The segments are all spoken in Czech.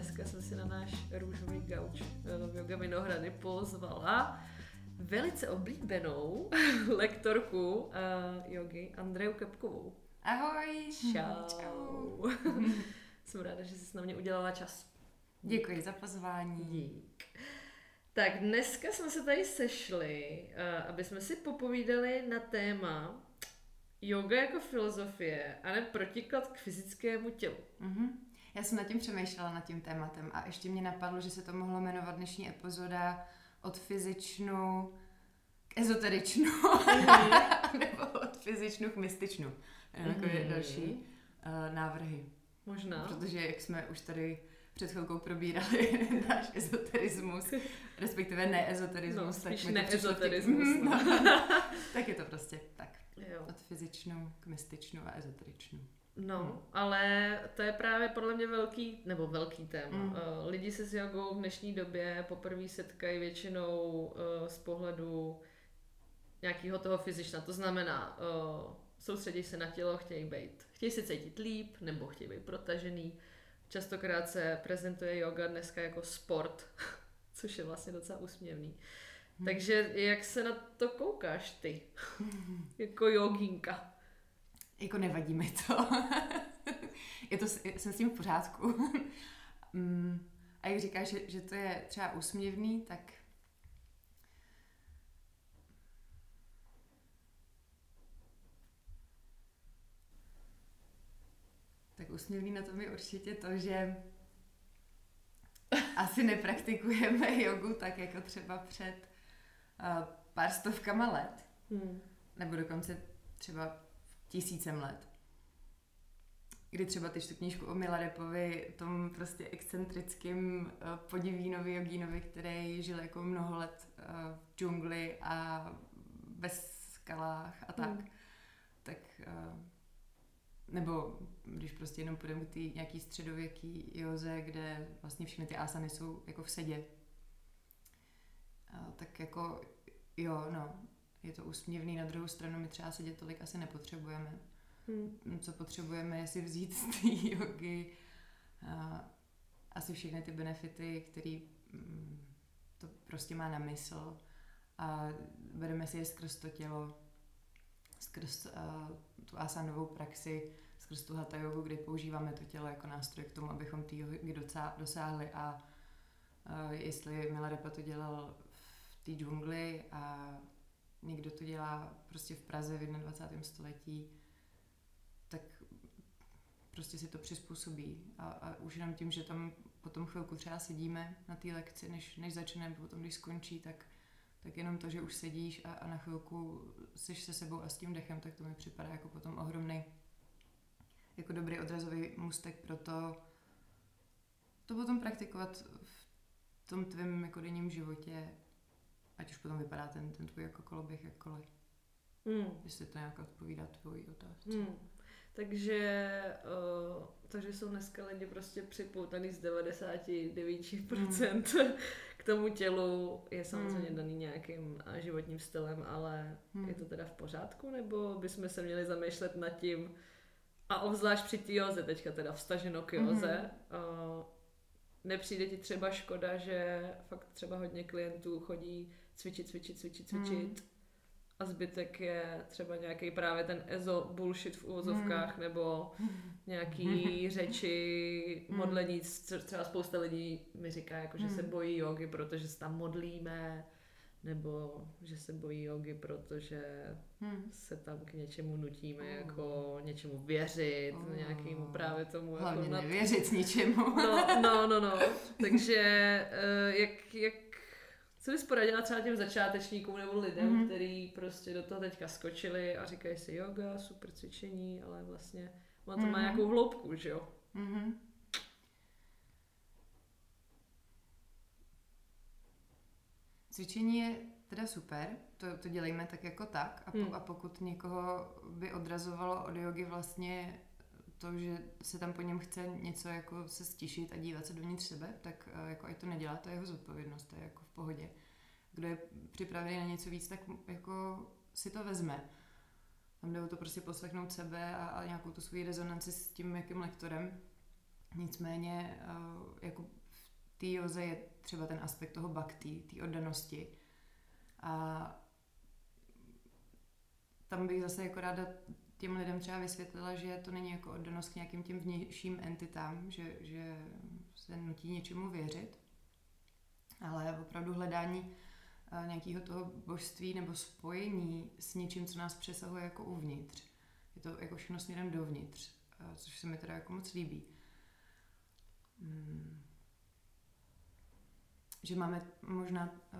dneska jsem si na náš růžový gauč v Yoga Vinohrady pozvala velice oblíbenou lektorku uh, jogy Andreju Kepkovou. Ahoj. Čau. Čau. jsem ráda, že jsi na mě udělala čas. Děkuji za pozvání. Dík. Tak dneska jsme se tady sešli, uh, aby jsme si popovídali na téma yoga jako filozofie a ne protiklad k fyzickému tělu. Mm-hmm. Já jsem nad tím přemýšlela, nad tím tématem a ještě mě napadlo, že se to mohlo jmenovat dnešní epizoda od fyzičnu k ezoteričnu, mm-hmm. nebo od fyzičnu k mystičnu. Jako mm-hmm. další uh, návrhy. Možná. Protože jak jsme už tady před chvilkou probírali náš ezoterismus, respektive neezoterismus, no, tak neezoterismus. No. tak je to prostě tak. Jo. Od fyzičnu k mystičnu a ezoteričnu. No, hmm. ale to je právě podle mě velký, nebo velký téma. Hmm. Lidi se s jogou v dnešní době poprvé setkají většinou uh, z pohledu nějakého toho fyzična. To znamená, uh, soustředí se na tělo, chtějí být, chtějí se cítit líp, nebo chtějí být protažený. Častokrát se prezentuje yoga dneska jako sport, což je vlastně docela úsměvný. Hmm. Takže jak se na to koukáš ty? jako jogínka. Jako nevadí mi to. je to, jsem s tím v pořádku. mm, a jak říkáš, že, že to je třeba úsměvný, tak tak úsměvný na tom je určitě to, že asi nepraktikujeme jogu tak jako třeba před uh, pár stovkama let. Hmm. Nebo dokonce třeba tisícem let. Kdy třeba ty tu knížku o Milarepovi, tom prostě excentrickým uh, podivínovi jogínovi, který žil jako mnoho let uh, v džungli a bez skalách a tak. Hmm. Tak uh, nebo když prostě jenom půjdeme k té nějaký středověký joze, kde vlastně všechny ty asany jsou jako v sedě, a, tak jako jo, no, je to úsměvný, na druhou stranu my třeba sedět tolik asi nepotřebujeme. Hmm. Co potřebujeme je si vzít z té jogy a, asi všechny ty benefity, které mm, to prostě má na mysl a bereme si je skrz to tělo, skrz uh, tu asanovou praxi, skrz tu hatha jogu, kdy používáme to tělo jako nástroj k tomu, abychom té jogy dosáhli a uh, jestli Milarepa to dělal v té džungli a někdo to dělá prostě v Praze v 21. století, tak prostě si to přizpůsobí. A, a už jenom tím, že tam potom chvilku třeba sedíme na té lekci, než, než začne, nebo potom, když skončí, tak, tak jenom to, že už sedíš a, a na chvilku jsi se sebou a s tím dechem, tak to mi připadá jako potom ohromný jako dobrý odrazový můstek pro to, to potom praktikovat v tom tvém jako denním životě, ať už potom vypadá ten, ten tvůj jako koloběh jakkoliv. Mm. Jestli to nějak odpovídá tvojí otázce. Mm. Takže, uh, takže jsou dneska lidi prostě připoutaný z 99% mm. k tomu tělu. Je samozřejmě mm. daný nějakým životním stylem, ale mm. je to teda v pořádku? Nebo bychom se měli zamýšlet nad tím, a obzvlášť při té joze, teďka teda vstaženo k joze, mm-hmm. uh, nepřijde ti třeba škoda, že fakt třeba hodně klientů chodí cvičit, cvičit, cvičit, cvičit mm. a zbytek je třeba nějaký právě ten ezo bullshit v uvozovkách mm. nebo nějaký řeči, mm. modlení, třeba spousta lidí mi říká, jako, že mm. se bojí jogy, protože se tam modlíme, nebo že se bojí jogy, protože hmm. se tam k něčemu nutíme, oh. jako něčemu věřit, oh. nějakému právě tomu. Jako Hlavně jako nad... nevěřit ničemu. No, no, no, no. Takže uh, jak, jak co bys poradila třeba těm začátečníkům nebo lidem, mm-hmm. kteří prostě do toho teďka skočili a říkají si yoga, super cvičení, ale vlastně má to mm-hmm. má nějakou hloubku, že jo? Mm-hmm. Cvičení je teda super, to, to dělejme tak jako tak a, po, hmm. a pokud někoho by odrazovalo od jogy vlastně to, že se tam po něm chce něco jako se stišit a dívat se dovnitř sebe, tak eh, jako ať to nedělá, to je jeho zodpovědnost, to je jako v pohodě. Kdo je připravený na něco víc, tak jako si to vezme. Tam jde o to prostě poslechnout sebe a, a nějakou tu svoji rezonanci s tím, jakým lektorem Nicméně uh, jako v té joze je třeba ten aspekt toho bhakti, té oddanosti. A tam bych zase jako ráda těm lidem třeba vysvětlila, že to není jako oddanost k nějakým těm vnějším entitám, že, že se nutí něčemu věřit, ale opravdu hledání eh, nějakého toho božství nebo spojení s něčím, co nás přesahuje jako uvnitř. Je to jako všechno směrem dovnitř, eh, což se mi teda jako moc líbí. Hmm. Že máme možná eh,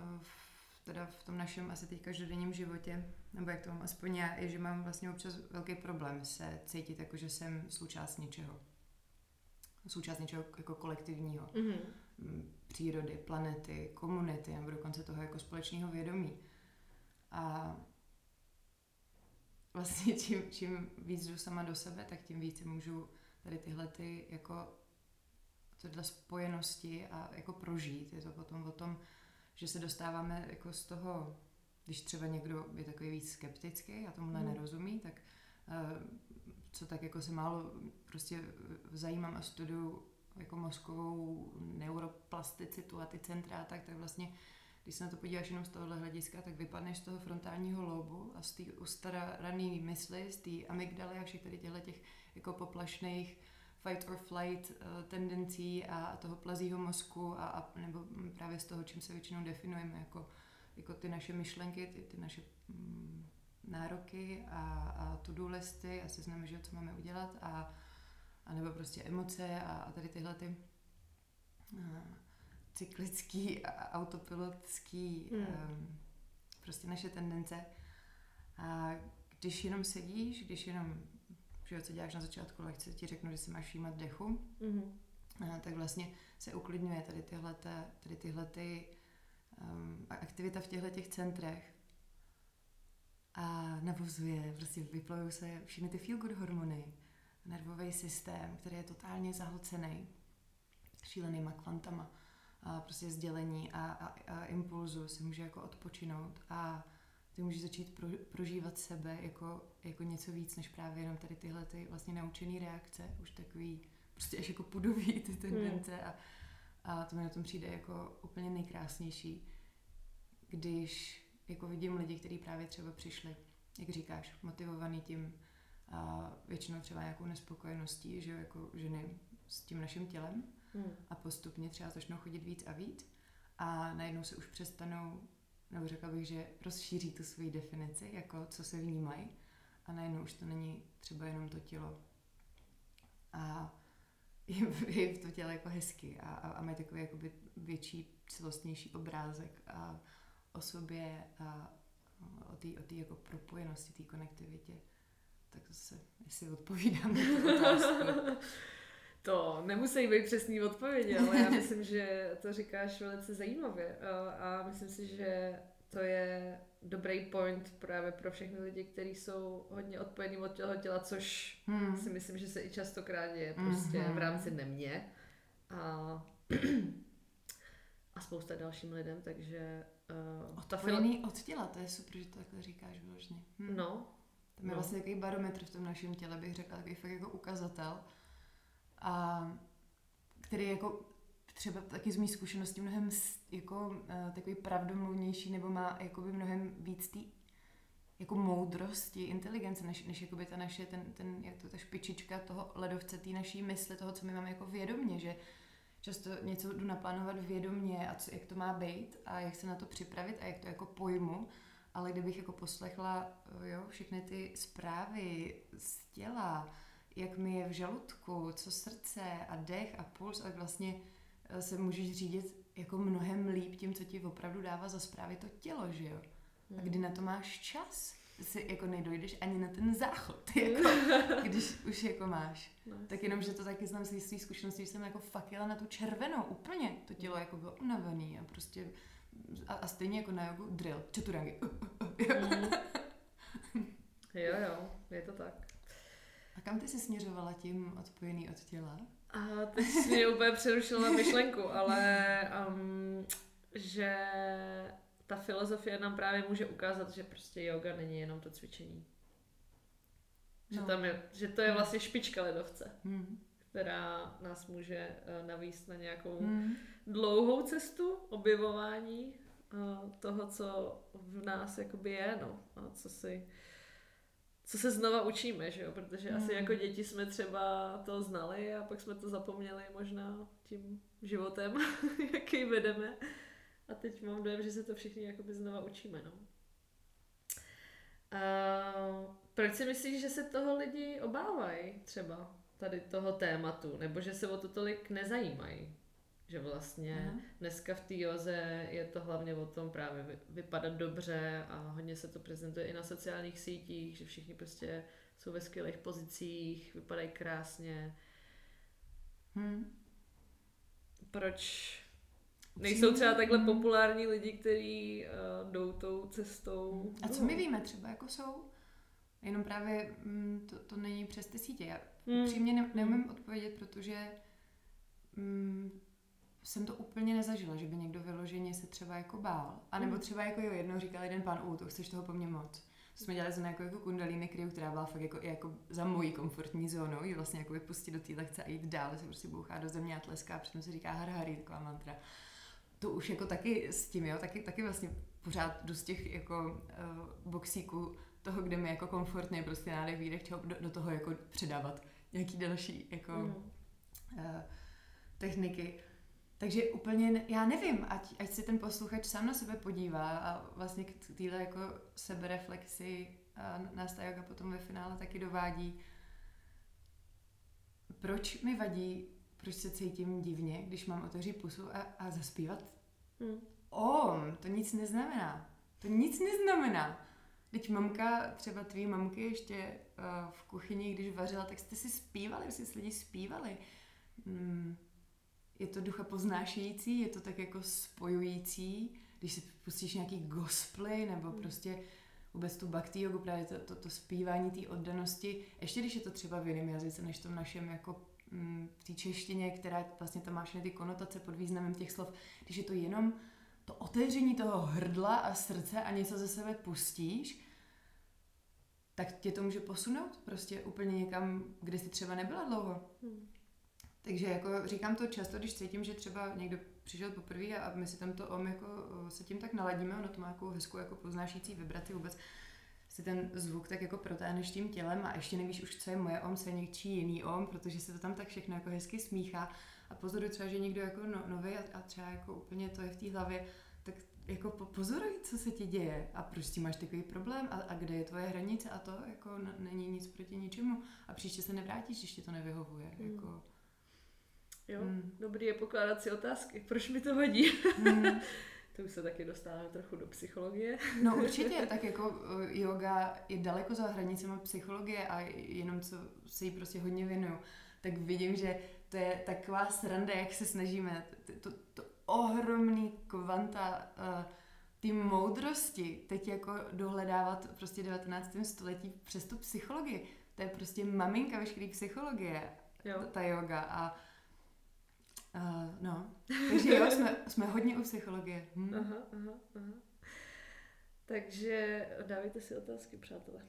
teda v tom našem asi teď každodenním životě, nebo jak to mám aspoň já, je, že mám vlastně občas velký problém se cítit jako, že jsem součást něčeho. Součást něčeho jako kolektivního. Mm-hmm přírody, planety, komunity nebo dokonce toho jako společného vědomí. A vlastně čím, čím víc jdu sama do sebe, tak tím víc můžu tady tyhle ty jako tyhle spojenosti a jako prožít. Je to potom o tom, že se dostáváme jako z toho, když třeba někdo je takový víc skeptický a tomuhle mm. nerozumí, tak uh, co tak jako se málo prostě zajímám a studuju jako mozkovou neuroplasticitu a ty centra, tak, tak vlastně když se na to podíváš jenom z tohohle hlediska, tak vypadneš z toho frontálního lobu a z té ustarané mysli, z té amygdaly a všech tady těchto těch jako poplašných fight or flight uh, tendencí a toho plazího mozku a, a nebo právě z toho, čím se většinou definujeme jako, jako ty naše myšlenky, ty, ty naše mm, nároky a, a to-do listy a seznamy, že co máme udělat a anebo prostě emoce a, a tady tyhle ty uh, cyklický a autopilotský hmm. um, prostě naše tendence. A když jenom sedíš, když jenom, že co děláš na začátku lekce, ti řeknu, že si máš všímat dechu, mm-hmm. a, tak vlastně se uklidňuje tady tyhle, tady tyhle ty, um, aktivita v těchto těch centrech. A navozuje, prostě vyplojují se všechny ty feel good hormony, nervový systém, který je totálně zahlcený šílenýma kvantama a prostě sdělení a, a, a impulzu si může jako odpočinout a ty můžeš začít pro, prožívat sebe jako, jako něco víc, než právě jenom tady tyhle ty vlastně naučené reakce, už takový prostě až jako pudový ty tendence hmm. a, a to mi na tom přijde jako úplně nejkrásnější, když jako vidím lidi, kteří právě třeba přišli, jak říkáš, motivovaný tím, a většinou třeba nějakou nespokojeností, že jako ženy s tím naším tělem hmm. a postupně třeba začnou chodit víc a víc a najednou se už přestanou, nebo řekla bych, že rozšíří tu svoji definici, jako co se vnímají a najednou už to není třeba jenom to tělo a je, v to tělo jako hezky a, a, a mají takový jakoby větší, celostnější obrázek a o sobě a o té o jako propojenosti, té konektivitě tak zase, jestli odpovídám na tu otázku. To nemusí být přesný odpovědi, ale já myslím, že to říkáš velice zajímavě a myslím si, že to je dobrý point právě pro všechny lidi, kteří jsou hodně odpojení od toho těla, což hmm. si myslím, že se i častokrát děje prostě hmm. v rámci nemě a, a spousta dalším lidem, takže... Uh, Odpojený fil... od těla, to je super, že to takhle říkáš vyložně. Hmm. No, tam je no. vlastně takový barometr v tom našem těle, bych řekla, takový fakt jako ukazatel. A který jako třeba taky z mých zkušeností mnohem jako uh, takový pravdomluvnější nebo má jakoby mnohem víc tý jako moudrosti, inteligence, než, než jakoby ta naše, ten, ten, jak to, ta špičička toho ledovce, té naší mysli, toho, co my máme jako vědomě, že často něco jdu naplánovat vědomě a co, jak to má být a jak se na to připravit a jak to jako pojmu ale kdybych jako poslechla jo, všechny ty zprávy z těla, jak mi je v žaludku, co srdce a dech a puls, a vlastně eh, se můžeš řídit jako mnohem líp tím, co ti opravdu dává za zprávy to tělo, že jo? A hmm. kdy na to máš čas, si jako nedojdeš ani na ten záchod, jako, když už jako máš. No, tak jenom, že to taky znám z svých zkušeností, že jsem jako fakt jela na tu červenou úplně. To tělo jako bylo unavený a prostě a, a stejně jako na jogu drill, čaturangy. Mm. jo, jo, je to tak. A kam ty jsi směřovala tím odpojený od těla? A teď jsi mě úplně přerušila na myšlenku, ale um, že ta filozofie nám právě může ukázat, že prostě yoga není jenom to cvičení. Že, no. tam je, že to je vlastně špička ledovce. Hmm. která nás může eh, navíst na nějakou hmm. dlouhou cestu objevování eh, toho, co v nás jakoby je, no, a co si co se znova učíme, že jo? Protože hmm. asi jako děti jsme třeba to znali a pak jsme to zapomněli možná tím životem, jaký vedeme. A teď mám dojem, že se to všichni jakoby znova učíme, no. A proč si myslíš, že se toho lidi obávají třeba tady toho tématu, nebo že se o to tolik nezajímají? Že vlastně Aha. dneska v té joze je to hlavně o tom právě vypadat dobře a hodně se to prezentuje i na sociálních sítích, že všichni prostě jsou ve skvělých pozicích, vypadají krásně. Hmm. Proč nejsou třeba takhle populární lidi, kteří uh, jdou tou cestou? A co my víme třeba, jako jsou? Jenom právě mm, to, to není přes ty sítě. Já hmm. přímě ne, neumím odpovědět, protože mm, jsem to úplně nezažila, že by někdo vyloženě se třeba jako bál. A nebo hmm. třeba jako jo, jednou říkal jeden pán, u, to chceš toho po mně moc. To jsme dělali za nějakou jako kundalíny kryu, která byla fakt jako, jako za mojí komfortní zónou, ji vlastně jako vypustit do té lekce a jít dál, se prostě bouchá do země a tleská, přitom se říká har hari, taková mantra. To už jako taky s tím, jo, taky, taky vlastně pořád jdu z těch jako uh, boxíků toho, kde mi jako komfortně prostě nádech, výdech, do, do toho jako předávat nějaký další jako mm. uh, techniky. Takže úplně, já nevím, ať, ať si ten posluchač sám na sebe podívá a vlastně k téhle jako sebereflexi a nás ta yoga potom ve finále taky dovádí. Proč mi vadí, proč se cítím divně, když mám otevřít pusu a, a zaspívat? Hmm. Om, to nic neznamená. To nic neznamená. Teď mamka, třeba tvý mamky ještě uh, v kuchyni, když vařila, tak jste si zpívali, jste si lidi zpívali. Hmm je to ducha poznášející, je to tak jako spojující, když si pustíš nějaký gospely nebo hmm. prostě vůbec tu bhakti jogu, právě to, to, to zpívání té oddanosti, ještě když je to třeba v jiném jazyce, než v tom našem jako mm, v té češtině, která vlastně tam má všechny ty konotace pod významem těch slov, když je to jenom to otevření toho hrdla a srdce a něco ze sebe pustíš, tak tě to může posunout prostě úplně někam, kde jsi třeba nebyla dlouho. Hmm. Takže jako říkám to často, když cítím, že třeba někdo přišel poprvé a my si tam to om jako se tím tak naladíme, ono to má jako hezkou jako poznášící vibraci vůbec si ten zvuk tak jako protáhneš tím tělem a ještě nevíš už, co je moje om, co je něčí jiný om, protože se to tam tak všechno jako hezky smíchá a pozoruj třeba, že někdo jako no, nový a, a třeba jako úplně to je v té hlavě, tak jako pozoruj, co se ti děje a proč ti máš takový problém a, a kde je tvoje hranice a to jako n- není nic proti ničemu a příště se nevrátíš, když ti to nevyhovuje. Mm. Jako, Jo, hmm. dobrý je pokládat si otázky. Proč mi to vadí? Hmm. to už se taky dostáváme trochu do psychologie. no určitě, tak jako eh, yoga je daleko za hranicemi psychologie a jenom co se jí prostě hodně věnuju, tak vidím, že to je taková sranda, jak se snažíme to, to, to ohromný kvanta uh, ty moudrosti teď jako dohledávat prostě 19. století přes tu psychologii. To je prostě maminka veškeré psychologie, jo. ta yoga a Uh, no, takže jo, jsme, jsme hodně u psychologie. Hm. Aha, aha, aha. Takže dávejte si otázky, přátelé.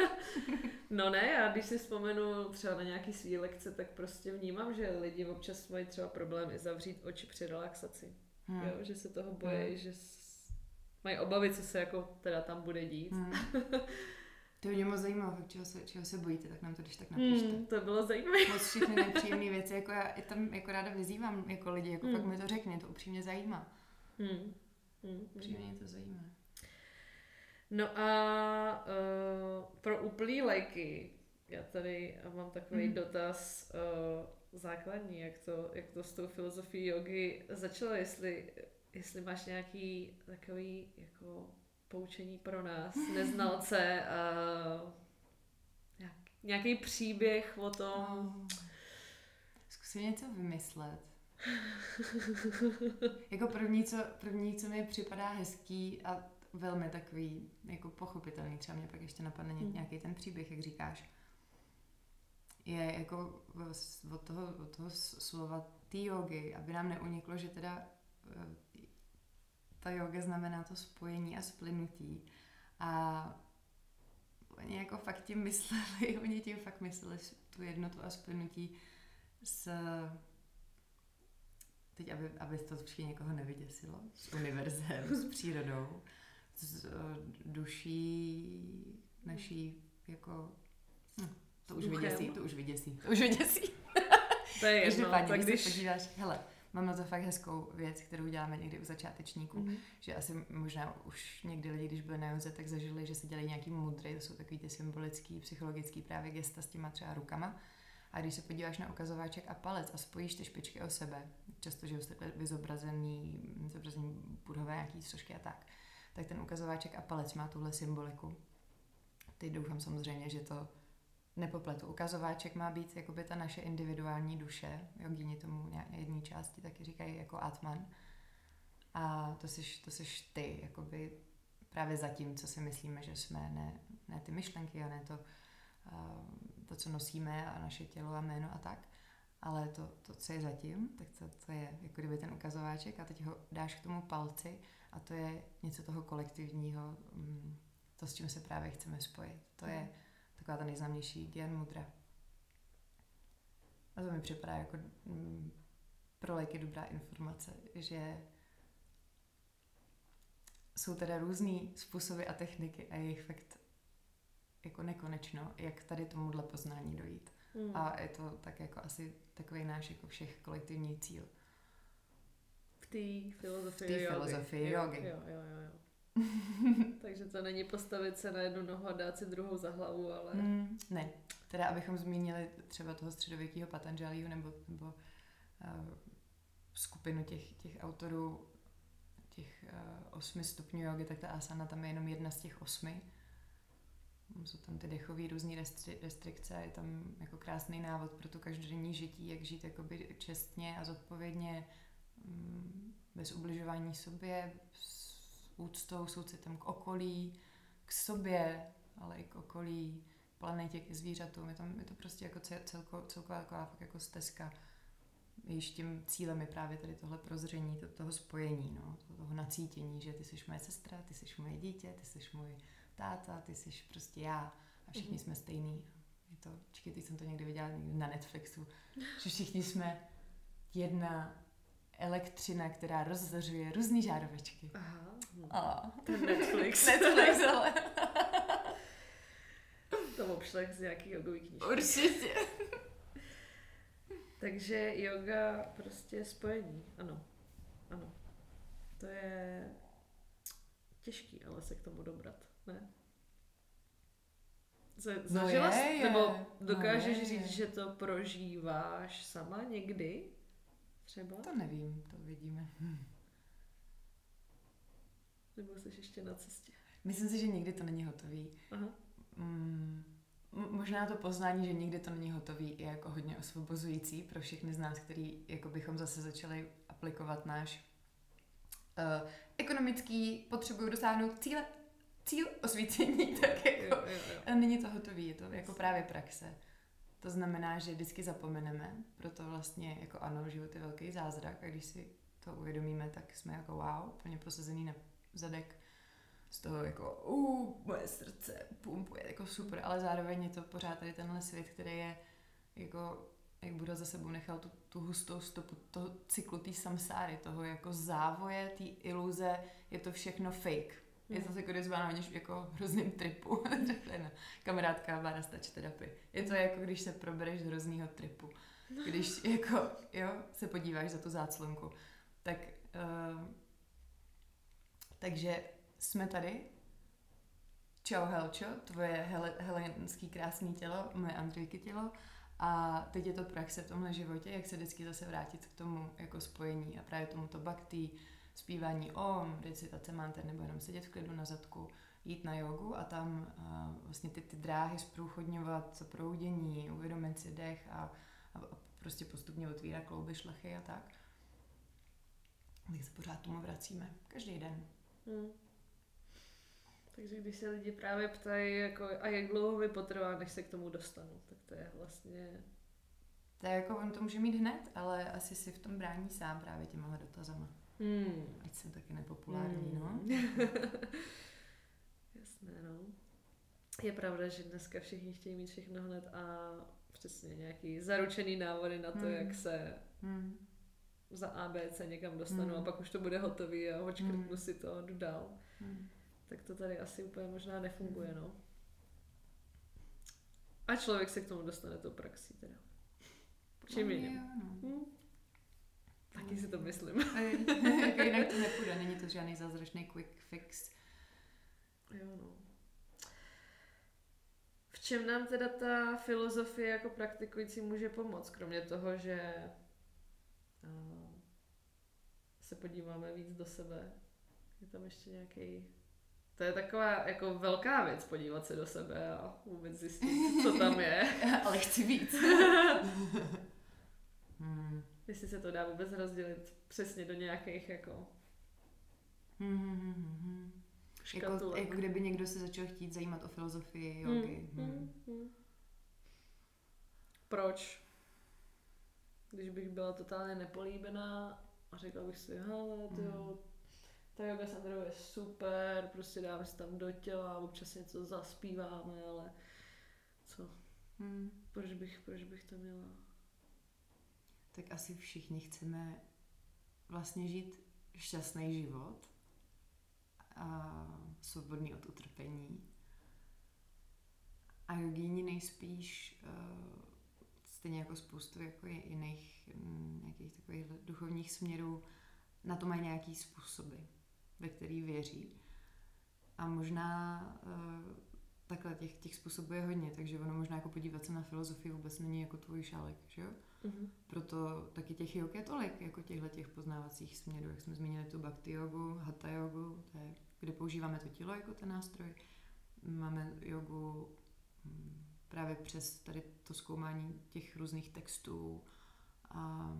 no ne, já když si vzpomenu třeba na nějaký svý lekce, tak prostě vnímám, že lidi občas mají třeba problém i zavřít oči při relaxaci. Hmm. Jo, že se toho bojí, hmm. že mají obavy, co se jako teda tam bude dít. Hmm. To mě moc zajímalo, čeho se, čeho se bojíte, tak nám to když tak napište. Hmm, to bylo zajímavé. Moc všechny nepříjemné věci, jako já i tam jako ráda vyzývám jako lidi, jako hmm. fakt mi to řekne, to upřímně zajímá. Hmm. Hmm. Upřímně mě to zajímá. No a uh, pro úplný lajky, já tady mám takový hmm. dotaz uh, základní, jak to, jak to s tou filozofií jogy začalo, jestli, jestli máš nějaký takový jako poučení pro nás, neznalce, uh, nějaký příběh o tom. Oh. Zkusím něco vymyslet. jako první co, první, co mi připadá hezký a velmi takový jako pochopitelný, třeba mě pak ještě napadne hmm. nějaký ten příběh, jak říkáš, je jako od toho, od toho slova té jogy, aby nám neuniklo, že teda eh, ta yoga znamená to spojení a splynutí. A oni jako fakt tím mysleli, oni tím fakt mysleli tu jednotu a splynutí s teď, aby, aby to všichni někoho nevyděsilo, s univerzem, s přírodou, s uh, duší naší jako... Hm, to už Duchem. vyděsí, to už vyděsí, to už vyděsí. To je jedno, tak když... se podíváš, hele, mám na to fakt hezkou věc, kterou děláme někdy u začátečníků, mm-hmm. že asi možná už někdy lidi, když byli na joze, tak zažili, že se dělají nějaký mudry, to jsou takový ty symbolický, psychologický právě gesta s těma třeba rukama. A když se podíváš na ukazováček a palec a spojíš ty špičky o sebe, často, že jsou vyzobrazený, vyzobrazený budové nějaký složky a tak, tak ten ukazováček a palec má tuhle symboliku. Teď doufám samozřejmě, že to nepopletu. Ukazováček má být jakoby ta naše individuální duše, jogíni tomu jedné části taky říkají jako atman. A to jsi, to jsi ty, jakoby právě za tím, co si myslíme, že jsme, ne, ne ty myšlenky a ne to, to, co nosíme a naše tělo a jméno a tak, ale to, to co je zatím, tak to, to je jako kdyby ten ukazováček a teď ho dáš k tomu palci a to je něco toho kolektivního, mm, to, s čím se právě chceme spojit. To je taková ta nejznámější Gyan Mudra. A to mi připadá jako mm, pro lajky dobrá informace, že jsou teda různý způsoby a techniky a je jich fakt jako nekonečno, jak tady tomuhle poznání dojít. Mm. A je to tak jako asi takový náš jako všech kolektivní cíl. V té filozofii V té filozofii jogy. Jo, jo, jo, jo. Takže to není postavit se na jednu nohu a dát si druhou za hlavu, ale... Mm, ne. Teda abychom zmínili třeba toho středověkého Patanžaliho nebo, nebo uh, skupinu těch, těch autorů těch uh, osmi stupňů jogy, tak ta asana tam je jenom jedna z těch osmi. Jsou tam ty dechové různé restri- restrikce, je tam jako krásný návod pro to každodenní žití, jak žít jakoby čestně a zodpovědně, mm, bez ubližování sobě, s úctou, soucitem k okolí, k sobě, ale i k okolí, planetě, k zvířatům. Je, tam, je to prostě jako celko, celková taková fakt jako stezka. Jejíž tím cílem je právě tady tohle prozření, to, toho spojení, no, toho nacítění, že ty jsi moje sestra, ty jsi moje dítě, ty jsi můj táta, ty jsi prostě já a všichni mm-hmm. jsme stejný. Je to, čekaj, teď jsem to někdy viděla na Netflixu, že všichni jsme jedna elektřina, která rozzařuje různé žárovečky. Aha. A. Ten Netflix. Netflix, ale. to obšlech z nějaký jogový knížky. Určitě. Takže yoga prostě spojení, ano. Ano. To je těžký, ale se k tomu dobrat, ne? Z, no zažila je, je. nebo dokážeš no je, říct, je. že to prožíváš sama někdy? Třeba? To nevím, to vidíme. Nebo jsi ještě na cestě? Myslím si, že nikdy to není hotový. Aha. Mm, možná to poznání, že nikdy to není hotový, je jako hodně osvobozující pro všechny z nás, který jako bychom zase začali aplikovat náš uh, ekonomický, potřebuju dosáhnout cíle, cíl osvícení, tak jako jo, jo, jo. není to hotový, je to jako právě praxe. To znamená, že vždycky zapomeneme, proto vlastně jako ano, život je velký zázrak a když si to uvědomíme, tak jsme jako wow, plně posazený na zadek z toho jako uh, moje srdce pumpuje, jako super, ale zároveň je to pořád tady tenhle svět, který je jako jak Buda za sebou nechal tu, tu hustou stopu toho cyklu té samsáry, toho jako závoje, té iluze, je to všechno fake. Je to jako když na jako hrozným tripu. kamarádka Bára stač terapii. Je to jako když se probereš z hroznýho tripu. Když jako, jo, se podíváš za tu záclonku. Tak, uh, takže jsme tady. Čau Helčo, tvoje hele, helenský krásný tělo, moje Andrejky tělo. A teď je to praxe v tomhle životě, jak se vždycky zase vrátit k tomu jako spojení a právě tomuto bakty, zpívání om, recitace manter nebo jenom sedět v klidu na zadku, jít na jogu a tam uh, vlastně ty, ty dráhy zprůchodňovat proudění, uvědomit si dech a, a, prostě postupně otvírat klouby, šlachy a tak. Tak se pořád tomu vracíme. Každý den. Hmm. Takže když se lidi právě ptají, jako, a jak dlouho mi potrvá, než se k tomu dostanu, tak to je vlastně... To je jako, on to může mít hned, ale asi si v tom brání sám právě těmahle dotazama. Hmm. Ať jsem taky nepopulární, hmm. no. Jasné, no. Je pravda, že dneska všichni chtějí mít všechno hned a přesně nějaký zaručený návody na to, hmm. jak se Hmm. za ABC někam dostanu Hmm. a pak už to bude hotový a očkrtnu Hmm. si to a jdu dál. Hmm. Tak to tady asi úplně možná nefunguje, no. A člověk se k tomu dostane tou praxí teda. Čím jiným. no. Hm? Taky si to myslím. Jako jinak to nepůjde, není to žádný zázračný quick fix. Jo, no. V čem nám teda ta filozofie jako praktikující může pomoct, kromě toho, že uh, se podíváme víc do sebe? Je tam ještě nějaký... To je taková jako velká věc podívat se do sebe a vůbec zjistit, co tam je. Ale chci víc. hmm. Jestli se to dá vůbec rozdělit přesně do nějakých jako Hmm, hmm, hmm, hmm, hmm. Jako, jako kdyby někdo se začal chtít zajímat o filozofii jogy. Hmm, Hmm. hmm, hmm. Proč? Když bych byla totálně nepolíbená a řekla bych si, hele, ty jo, ta yoga Sandro je super, prostě dáme si tam do těla, občas něco zaspíváme, ale co, Hmm. proč bych, proč bych to měla? Tak asi všichni chceme vlastně žít šťastný život a svobodný od utrpení. A jogíni nejspíš uh, stejně jako spoustu jako jiných mm, nějakých takových duchovních směrů na to mají nějaký způsoby, ve který věří. A možná uh, takhle těch, těch způsobů je hodně, takže ono možná jako podívat se na filozofii vůbec není jako tvůj šálek, že jo? Mhm. Proto taky těch jog je tolik, jako těchto těch poznávacích směrů, jak jsme zmínili tu bhakti jogu, hatha jogu, to je, kde používáme to tělo jako ten nástroj. Máme jogu mm, právě přes tady to zkoumání těch různých textů a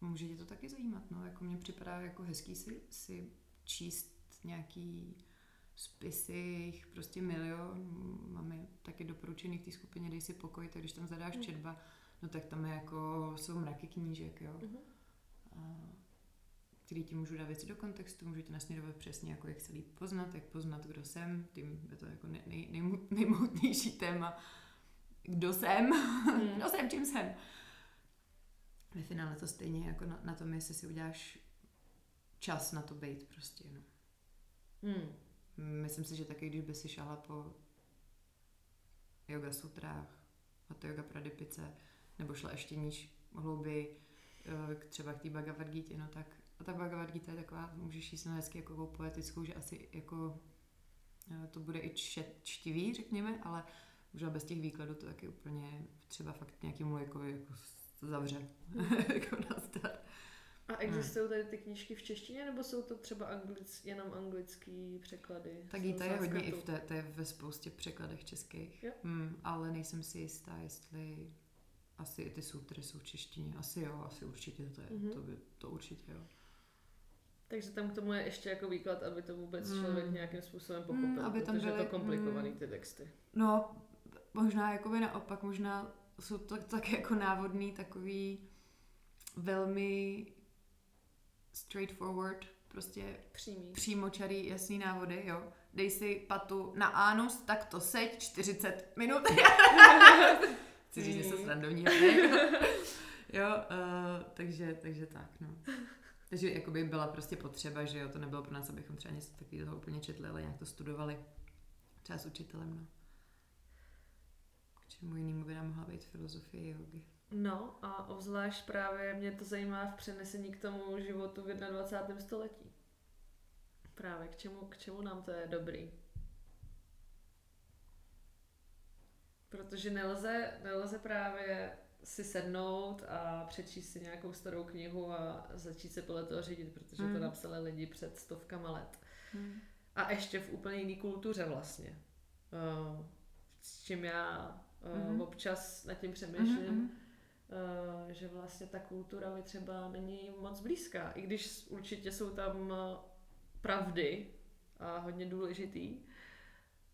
může tě to taky zajímat, no, jako mně připadá jako hezký si, si číst nějaký spisy, jich prostě milion, máme taky doporučený v té skupině Dej si pokoj, tak když tam zadáš Mm. četba, no tak tam je jako, jsou mraky knížek, jo, Mhm. a, který ti můžu dát věci do kontextu, můžu tě nasměrovat přesně, jako jak se líp poznat, jak poznat, kdo jsem, tím je to jako nej, nej, nejmohutnější téma, kdo jsem, Mm. kdo jsem, čím jsem. Ve finále to stejně jako na, na tom, jestli si uděláš čas na to být prostě, no. Hmm. Myslím si, že taky, když by si šala po yoga sutrách, hatha yoga pradipice, nebo šla ještě níž hlouběji, eh, třeba k té Bhagavad Gita, no tak a ta Bhagavad Gita je taková, můžeš jí si hezky jako poetickou, že asi jako eh, to bude i čet, čtivý, řekněme, ale možná bez těch výkladů to taky úplně třeba fakt nějakému jako s- zavře. jako nazdar. A existují tady ty knížky v češtině, nebo jsou to třeba anglic, jenom anglický překlady? Tak Gita je hodně i v té, té ve spoustě překladech českých. Jo. Hmm, ale nejsem si jistá, jestli asi i ty sutry jsou v češtině. Asi jo, asi určitě to je. Mhm. To, by, to určitě jo. Takže tam k tomu je ještě jako výklad, aby to vůbec Hmm. člověk nějakým způsobem pochopil, Hmm, aby tam protože je byly- to komplikovaný hmm. ty texty. No, možná jakoby naopak, možná jsou to tak jako návodný takový velmi straightforward, prostě Přímý. přímočarý, jasný návody, jo. Dej si patu na anus, tak to seď 40 minut. Chci říct něco srandovního, ne? jo, uh, takže, takže tak, no. Takže jakoby byla prostě potřeba, že jo, to nebylo pro nás, abychom třeba něco takového úplně četli, ale nějak to studovali. Třeba s učitelem, no. K čemu jinému by nám mohla být filozofie jogy. No a obzvlášť právě mě to zajímá v přenesení k tomu životu v 21. století. Právě k čemu, k čemu nám to je dobrý. Protože nelze, nelze právě si sednout a přečíst si nějakou starou knihu a začít se podle toho řídit, protože to Hmm. napsali lidi před stovkama let. Hmm. A ještě v úplně jiný kultuře vlastně. Uh, s čím já uh, Mhm. občas nad tím přemýšlím, Mhm, uh, že vlastně ta kultura mi třeba není moc blízká. I když určitě jsou tam uh, pravdy a hodně důležitý,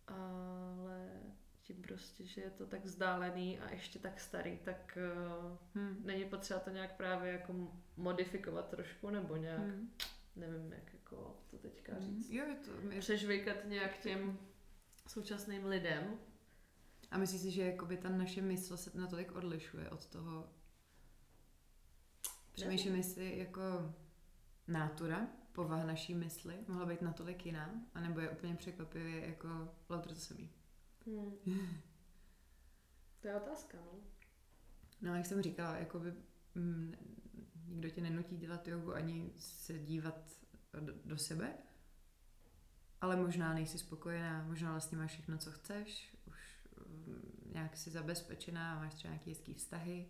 ale tím prostě, že je to tak vzdálený a ještě tak starý, tak uh, hmm. není potřeba to nějak právě jako modifikovat trošku, nebo nějak, Hmm. nevím, jak jako to teďka Hmm. říct Jo, je to, je přežvejkat nějak těm současným lidem. A myslíš si, že jakoby ta naše mysl se natolik odlišuje od toho? Přemýšlím, jestli jako nátura, povaha naší mysli mohla být natolik jiná, anebo je úplně překvapivě jako to samý. Hmm. To je otázka, no. No, jak jsem říkala, jakoby mm, nikdo tě nenutí dělat jogu ani se dívat do, do sebe, ale možná nejsi spokojená, možná vlastně máš všechno, co chceš, nějak jsi zabezpečená, máš třeba nějaké hezký vztahy,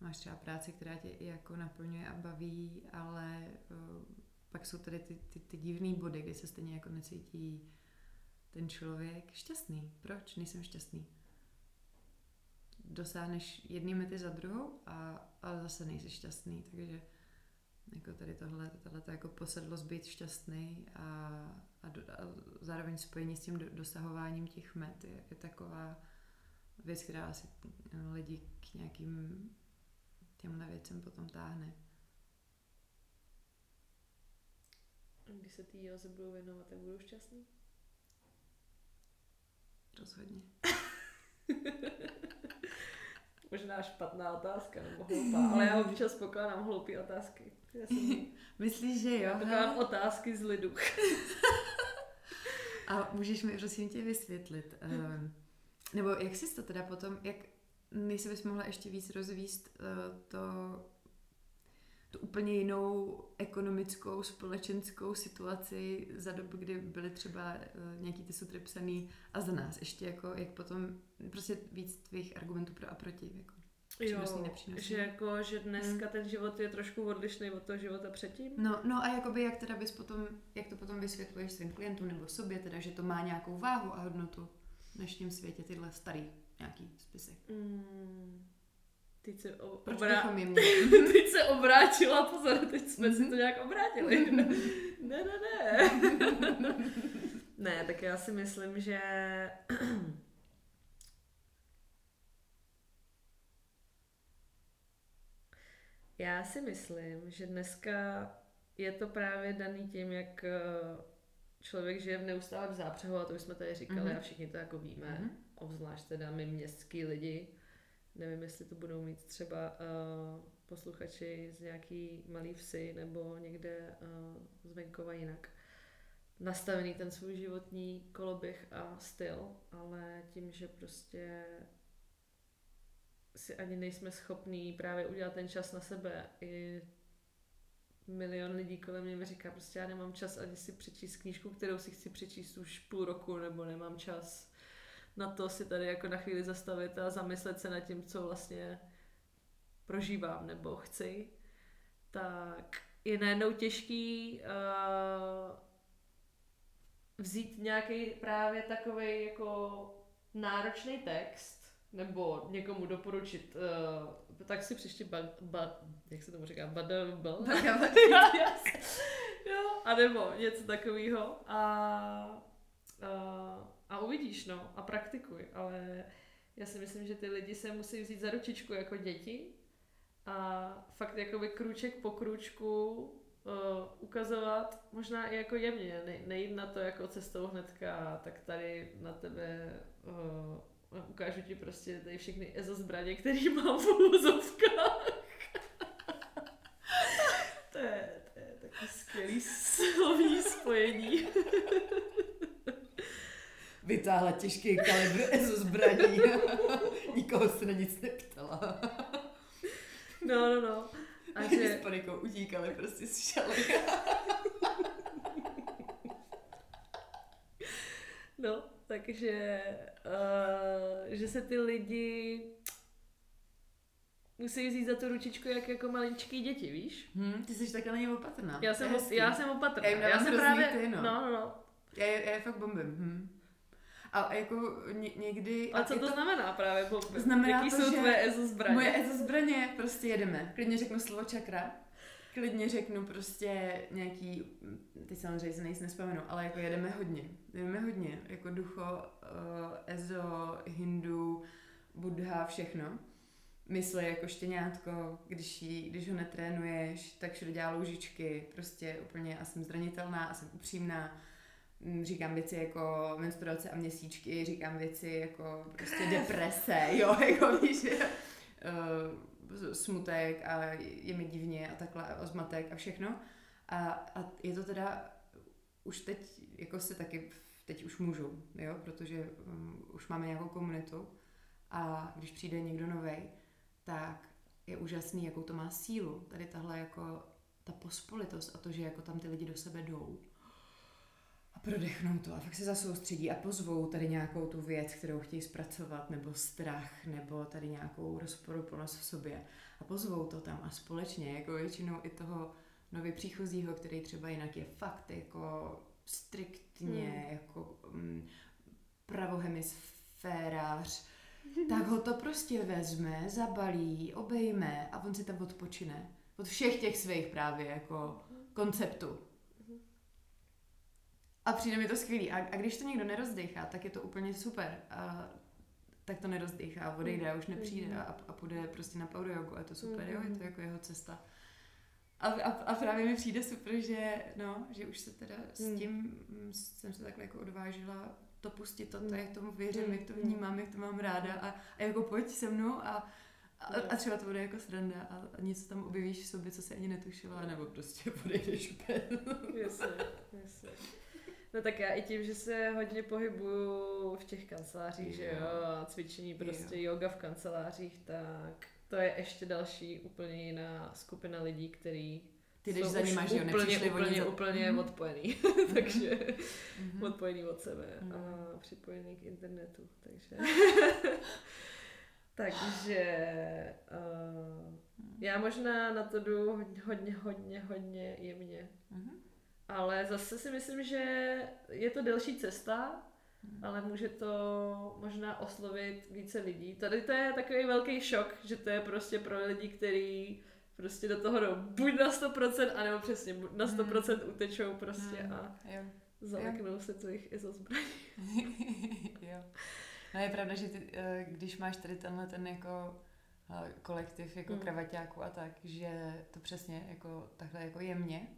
máš třeba práci, která tě i jako naplňuje a baví, ale uh, pak jsou tady ty, ty, ty divné body, kdy se stejně jako necítí ten člověk šťastný. Proč nejsem šťastný? Dosáhneš jedný mety za druhou a, a zase nejsi šťastný, takže jako tady tohle, tohle jako posedlost být šťastný a, a, do, a zároveň spojení s tím do, dosahováním těch met je, je taková věc, která asi lidi k nějakým těmhle věcem potom táhne. Když se ty Joze budou věnovat, tak budou šťastný? Rozhodně. Možná špatná otázka, nebo hloupá, ale já občas pokládám hloupé otázky. Já jsem... Myslíš, že jo? Pokládám otázky z lidu. A můžeš mi prosím tě vysvětlit, uh, nebo jak jsi to teda potom, jak si bys mohla ještě víc rozvíst uh, to, tu úplně jinou ekonomickou, společenskou situaci za dobu, kdy byly třeba uh, nějaký ty sutry psaný a za nás ještě jako, jak potom prostě víc tvých argumentů pro a proti, jako přínosný, nepřínosný. že jako, že dneska hmm. ten život je trošku odlišný od toho života předtím. No, no a jakoby jak teda bys potom, jak to potom vysvětluješ svým klientům nebo sobě, teda, že to má nějakou váhu a hodnotu v dnešním světě, tyhle starý nějaký spisy. Mm. Teď se, obrá... teď se obrátila, pozor, teď jsme mm-hmm. si to nějak obrátili. ne, ne, ne. ne, tak já si myslím, že já si myslím, že dneska je to právě daný tím, jak eh, člověk žije v neustálém zápřehu, a to jsme tady říkali mm-hmm. a všichni to jako víme. Mm-hmm obzvlášť teda my městský lidi. Nevím, jestli to budou mít třeba uh, posluchači z nějaký malý vsi nebo někde uh, z venkova jinak nastavený ten svůj životní koloběh a styl, ale tím, že prostě si ani nejsme schopní právě udělat ten čas na sebe. I milion lidí kolem mě mi říká, prostě já nemám čas ani si přečíst knížku, kterou si chci přečíst už půl roku, nebo nemám čas na to si tady jako na chvíli zastavit a zamyslet se nad tím, co vlastně prožívám nebo chci, tak je najednou těžký uh, vzít nějaký právě takový jako náročný text nebo někomu doporučit, uh, tak si příště ba, ba, jak se tomu říká, badabel? jo, a nebo něco takového a uh, a uvidíš, no, a praktikuj, ale já si myslím, že ty lidi se musí vzít za ručičku jako děti a fakt jakoby krůček po krůčku uh, ukazovat, možná i jako jemně, ne, nejít na to jako cestou hnedka, tak tady na tebe uh, ukážu ti prostě tady všechny EZO zbraně, které mám v úvozovkách. to, je, to je taky skvělý slovní spojení vytáhla těžký kalibr EZO zbraní. Nikoho se na nic neptala. No, no, no. A že... S panikou utíkali prostě z šaly. no, takže uh, že se ty lidi musí vzít za tu ručičku jak jako maličký děti, víš? Hmm, ty jsi takhle není opatrná. Já jsem, já jsem opatrná. Já, já jsem právě, ty, no. no, no, no. Já, já je fakt bombím. Hm. A jako ně, někdy... A co to, to znamená právě? Bo, znamená jaký to, jsou tvoje EZO zbraně? Moje EZO zbraně, prostě jedeme. Klidně řeknu slovo čakra. Klidně řeknu prostě nějaký, teď samozřejmě se nejsi nespomenu, ale jako jedeme hodně. Jedeme hodně. Jako ducho, uh, EZO, hindu, buddha, všechno. Mysli jako štěňátko, když, jí, když ho netrénuješ, tak všude dělá loužičky, prostě úplně a jsem zranitelná a jsem upřímná říkám věci jako menstruace a měsíčky, říkám věci jako prostě deprese, jo, jako víš, uh, smutek a je mi divně a takhle a zmatek a všechno. A, a je to teda už teď, jako se taky, teď už můžu, jo, protože um, už máme nějakou komunitu a když přijde někdo nový, tak je úžasný, jakou to má sílu. Tady tahle jako ta pospolitost a to, že jako tam ty lidi do sebe jdou prodechnou to a fakt se zasoustředí a pozvou tady nějakou tu věc, kterou chtějí zpracovat, nebo strach, nebo tady nějakou rozporuplnost v sobě a pozvou to tam a společně, jako většinou i toho nově příchozího, který třeba jinak je fakt jako striktně, hmm. jako um, pravohemisférář, tak ho to prostě vezme, zabalí, obejme a on si tam odpočine. Od všech těch svých právě jako konceptů. A přijde mi to skvělý. A, a když to někdo nerozdechá, tak je to úplně super. A, tak to nerozdechá, odejde a už nepřijde a, a půjde prostě na power jogu a je to super, jo, je to jako jeho cesta. A, a, a právě mi přijde super, že, no, že už se teda s tím mm, jsem se takhle jako odvážila to pustit, to, to jak tomu věřím, jak to vnímám, jak to mám ráda a, a jako pojď se mnou a, a, a třeba to bude jako sranda a, a něco tam objevíš v sobě, co se ani netušila, nebo prostě odejdeš úplně. jasně, jasně. No tak já i tím, že se hodně pohybuju v těch kancelářích, že jo, a cvičení prostě jo. yoga v kancelářích, tak to je ještě další úplně jiná skupina lidí, který ty jdeš za nima, že jo, úplně, úplně, za... úplně mm. odpojený, mm. takže mm. odpojený od sebe mm. a připojený k internetu, takže takže uh, já možná na to jdu hodně, hodně, hodně, hodně jemně. Mm. Ale zase si myslím, že je to delší cesta, mm. ale může to možná oslovit více lidí. Tady to je takový velký šok, že to je prostě pro lidi, kteří prostě do toho jdou buď na 100%, anebo přesně na 100% hmm. utečou prostě hmm. a jo. zaleknou se tvých ISO zbraní. jo. No je pravda, že ty, eh, když máš tady tenhle ten jako eh, kolektiv jako hmm. kravaťáků a tak, že to přesně jako takhle jako jemně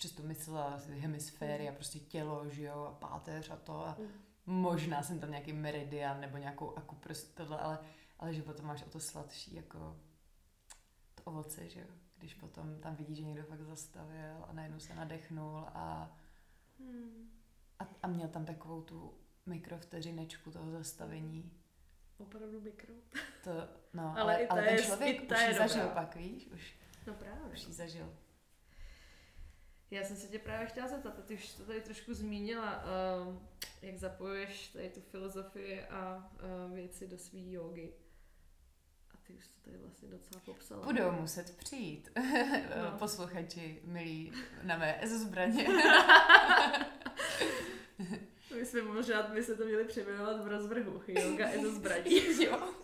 přes tu mysl a hemisféry a prostě tělo, že jo, a páteř a to a hmm. možná jsem tam nějaký meridian nebo nějakou akuprst tohle, ale, ale že potom máš o to sladší jako to ovoce, že jo. Když potom tam vidíš, že někdo fakt zastavil a najednou se nadechnul a, hmm. a, a měl tam takovou tu mikrovteřinečku toho zastavení. Opravdu mikro. To, no, ale, ale, ale ten člověk už ji zažil pak, víš? Už, no právě. Už ji zažil. Já jsem se tě právě chtěla zeptat, ty už to tady trošku zmínila, uh, jak zapojuješ tady tu filozofii a uh, věci do svý jogy. Ty už to tady vlastně docela popsala. Budou muset přijít no. posluchači milí na mé zbraně. My jsme možná, my se to měli přejmenovat v rozvrhu. Yoga EZO zbraní. jo.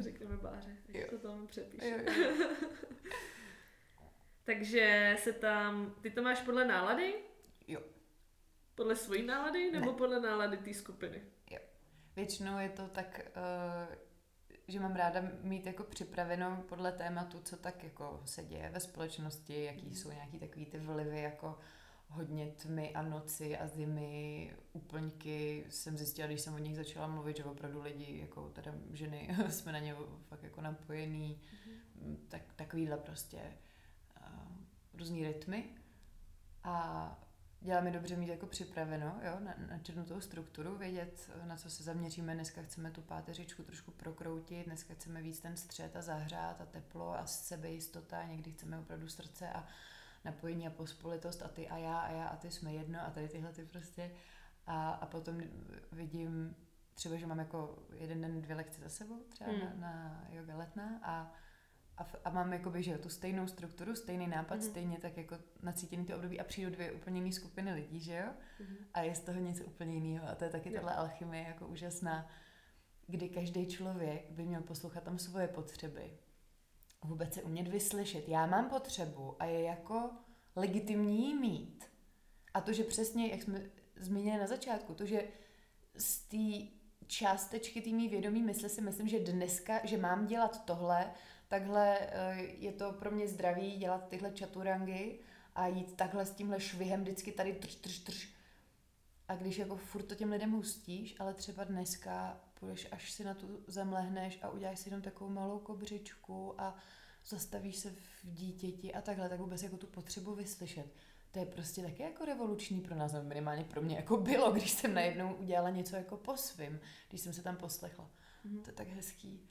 Řekneme Báře, jo. to tam přepíše. Jo, jo. Takže se tam, ty to máš podle nálady? Jo. Podle svojí nálady nebo ne. podle nálady té skupiny? Většinou je to tak, uh, že mám ráda mít jako připraveno podle tématu, co tak jako se děje ve společnosti, jaký mm. jsou nějaký takový ty vlivy jako hodně tmy a noci a zimy, úplňky. Jsem zjistila, když jsem o nich začala mluvit, že opravdu lidi, jako teda ženy, jsme na ně fakt jako napojený, mm. tak, takovýhle prostě různý rytmy. A dělá mi dobře mít jako připraveno, jo, na, načrnutou strukturu, vědět, na co se zaměříme. Dneska chceme tu páteřičku trošku prokroutit, dneska chceme víc ten střed a zahřát a teplo a sebejistota, někdy chceme opravdu srdce a napojení a pospolitost a ty a já a já a ty jsme jedno a tady tyhle ty prostě. A, a potom vidím třeba, že mám jako jeden den dvě lekce za sebou, třeba hmm. na, na yoga letná a a, a mám jakoby, že jo, tu stejnou strukturu, stejný nápad, mm-hmm. stejně tak jako nacítěný to období a přijdu dvě úplně jiné skupiny lidí, že jo? Mm-hmm. A je z toho něco úplně jiného a to je taky tahle alchymie jako úžasná, kdy každý člověk by měl poslouchat tam svoje potřeby. Vůbec se umět vyslyšet. Já mám potřebu a je jako legitimní mít. A to, že přesně, jak jsme zmínili na začátku, to, že z té částečky té mý vědomí mysli si myslím, že dneska, že mám dělat tohle, takhle eh, je to pro mě zdravý dělat tyhle čaturangy a jít takhle s tímhle švihem vždycky tady trž, trž, trž. A když jako furt to těm lidem hustíš, ale třeba dneska půjdeš, až si na tu zem lehneš a uděláš si jenom takovou malou kobřičku a zastavíš se v dítěti a takhle, tak vůbec jako tu potřebu vyslyšet. To je prostě taky jako revoluční pro nás, nebo minimálně pro mě jako bylo, když jsem najednou udělala něco jako po svým, když jsem se tam poslechla. Mm. To je tak hezký.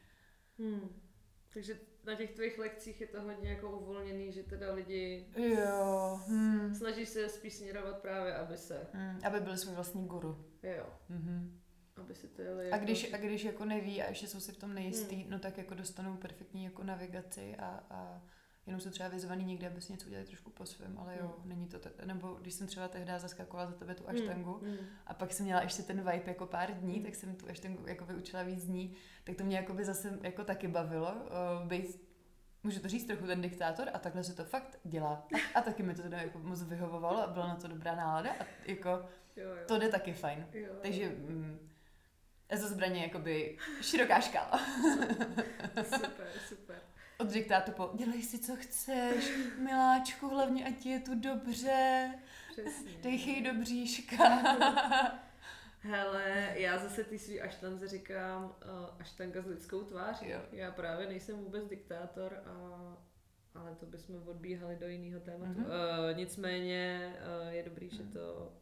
Hmm. Takže na těch tvých lekcích je to hodně jako uvolněný, že teda lidi jo. Hmm. snaží se spíš směrovat právě, aby se... Hmm. Aby byl svůj vlastní guru. Jo. Mm-hmm. Aby si to jeli a, jako... když, a když jako neví a ještě jsou si v tom nejistý, hmm. no tak jako dostanou perfektní jako navigaci a, a jenom jsou třeba vyzvaný někde, aby si něco udělali trošku po svém, ale jo, mm. není to, t- nebo když jsem třeba tehdy zaskakovala za tebe tu hmm, aštangu mm. a pak jsem měla ještě ten vibe jako pár dní, mm. tak jsem tu aštangu jako vyučila víc dní, tak to mě jako by zase jako taky bavilo, uh, být můžu to říct trochu ten diktátor a takhle se to fakt dělá. A, a taky mi to teda jako moc vyhovovalo a byla na to dobrá nálada a jako jo, jo. to jde taky fajn. Jo, jo. Takže mm, zbraně jakoby široká škála. super, super od diktátu po dělej si, co chceš, miláčku, hlavně ať je tu dobře, Přesně. dejchej do bříška. Hele, já zase ty svý aštance říkám uh, aštanka s lidskou tváří. Jo. Já právě nejsem vůbec diktátor, a, ale to bychom odbíhali do jiného tématu. Mm-hmm. Uh, nicméně uh, je dobrý, mm. že to